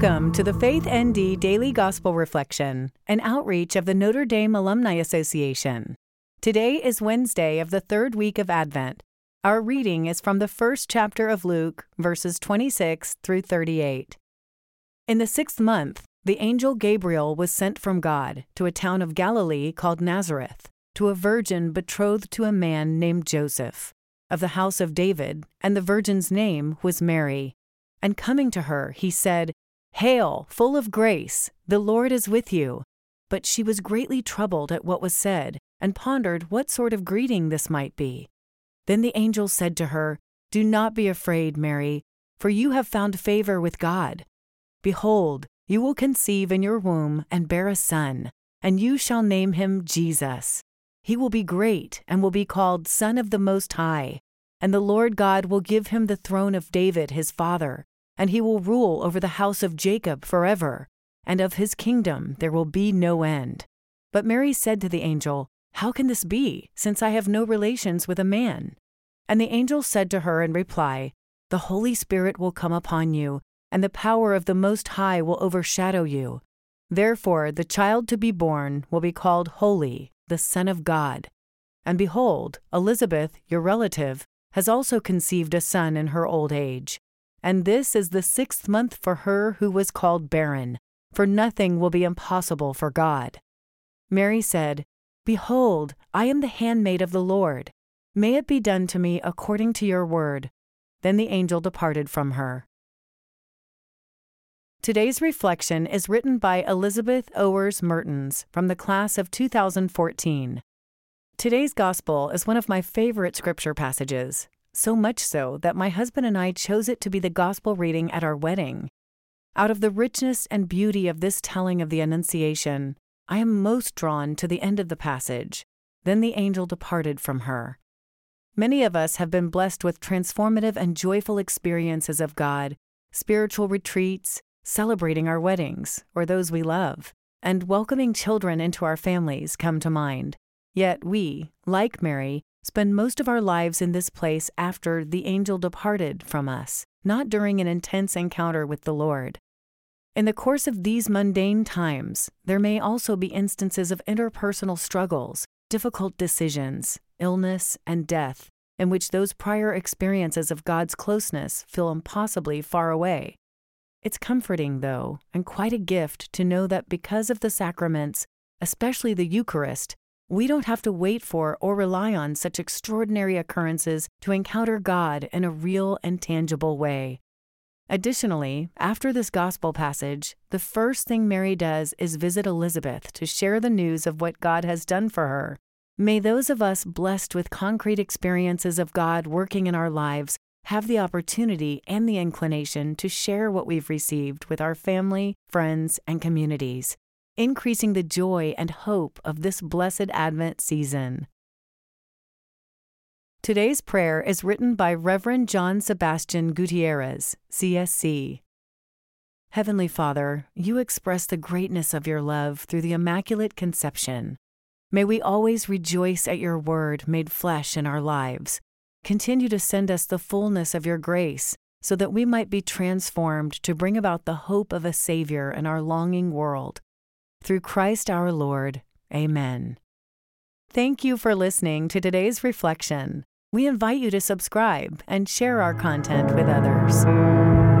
Welcome to the Faith ND Daily Gospel Reflection, an outreach of the Notre Dame Alumni Association. Today is Wednesday of the third week of Advent. Our reading is from the first chapter of Luke, verses 26 through 38. In the sixth month, the angel Gabriel was sent from God to a town of Galilee called Nazareth, to a virgin betrothed to a man named Joseph, of the house of David, and the virgin's name was Mary. And coming to her, he said, Hail, full of grace, the Lord is with you. But she was greatly troubled at what was said, and pondered what sort of greeting this might be. Then the angel said to her, Do not be afraid, Mary, for you have found favor with God. Behold, you will conceive in your womb and bear a son, and you shall name him Jesus. He will be great and will be called Son of the Most High, and the Lord God will give him the throne of David his father and he will rule over the house of Jacob forever, and of his kingdom there will be no end. But Mary said to the angel, How can this be, since I have no relations with a man? And the angel said to her in reply, The Holy Spirit will come upon you, and the power of the Most High will overshadow you. Therefore, the child to be born will be called Holy, the Son of God. And behold, Elizabeth, your relative, has also conceived a son in her old age and this is the sixth month for her who was called barren, for nothing will be impossible for God. Mary said, Behold, I am the handmaid of the Lord. May it be done to me according to your word. Then the angel departed from her. Today's reflection is written by Elizabeth Owers Mertens from the class of 2014. Today's gospel is one of my favorite scripture passages, so much so that my husband and I chose it to be the gospel reading at our wedding. Out of the richness and beauty of this telling of the Annunciation, I am most drawn to the end of the passage. Then the angel departed from her. Many of us have been blessed with transformative and joyful experiences of God, spiritual retreats, celebrating our weddings or those we love, and welcoming children into our families come to mind. Yet we, like Mary, spend most of our lives in this place after the angel departed from us, not during an intense encounter with the Lord. In the course of these mundane times, there may also be instances of interpersonal struggles, difficult decisions, illness, and death, in which those prior experiences of God's closeness feel impossibly far away. It's comforting, though, and quite a gift to know that because of the sacraments, especially the Eucharist, we don't have to wait for or rely on such extraordinary occurrences to encounter God in a real and tangible way. Additionally, after this gospel passage, the first thing Mary does is visit Elizabeth to share the news of what God has done for her. May those of us blessed with concrete experiences of God working in our lives have the opportunity and the inclination to share what we've received with our family, friends, and communities increasing the joy and hope of this blessed Advent season. Today's prayer is written by Reverend John Sebastian Gutierrez, CSC. Heavenly Father, you express the greatness of your love through the Immaculate Conception. May we always rejoice at your word made flesh in our lives. Continue to send us the fullness of your grace so that we might be transformed to bring about the hope of a Savior in our longing world. Through Christ our Lord. Amen. Thank you for listening to today's reflection. We invite you to subscribe and share our content with others.